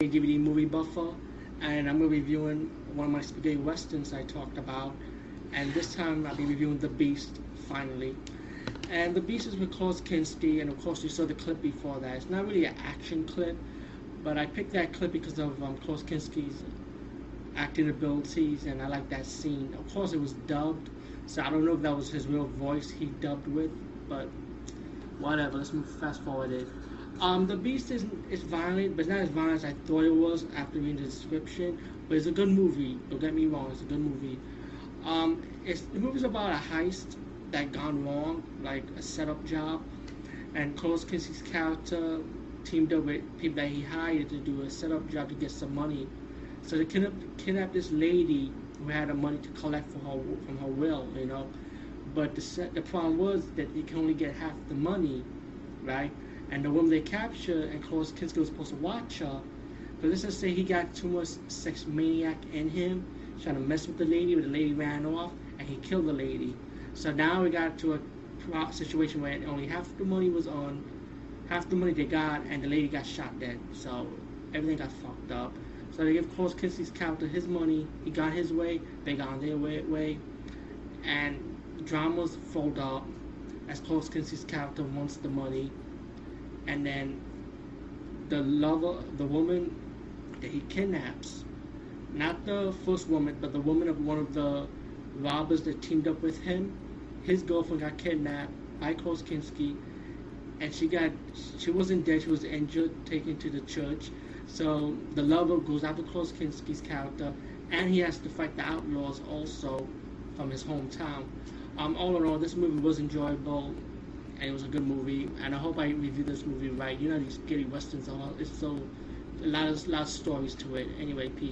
DVD movie buffer, and I'm to be reviewing one of my spaghetti westerns I talked about. And this time I'll be reviewing The Beast, finally. And The Beast is with Klaus Kinski, and of course you saw the clip before that. It's not really an action clip, but I picked that clip because of um, Klaus Kinski's acting abilities, and I like that scene. Of course, it was dubbed, so I don't know if that was his real voice he dubbed with, but whatever. Let's move fast forward it. Um, the Beast is is violent, but it's not as violent as I thought it was after reading the description. But it's a good movie. Don't get me wrong, it's a good movie. Um, it's the movie's about a heist that gone wrong, like a setup job, and Klaus Kinski's character teamed up with people that he hired to do a setup job to get some money. So they kidnapped, kidnapped this lady who had the money to collect for her from her will, you know. But the set, the problem was that they can only get half the money, right? And the woman they captured and Klaus Kinski was supposed to watch her. But let's just say he got too much sex maniac in him, trying to mess with the lady, but the lady ran off and he killed the lady. So now we got to a situation where only half the money was on, half the money they got, and the lady got shot dead. So everything got fucked up. So they give Klaus Kinski's character his money. He got his way. They got their way, way. and dramas fold up as Klaus Kinski's character wants the money, and then the lover, the woman that he kidnaps, not the first woman, but the woman of one of the robbers that teamed up with him, his girlfriend got kidnapped by Klaus and she got she wasn't dead, she was injured, taken to the church. So the lover goes after Klaus character, and he has to fight the outlaws also from his hometown. Um, all in all, this movie was enjoyable, and it was a good movie. And I hope I review this movie right. You know, these spaghetti westerns are all—it's so a lot of, lot of stories to it. Anyway, peace.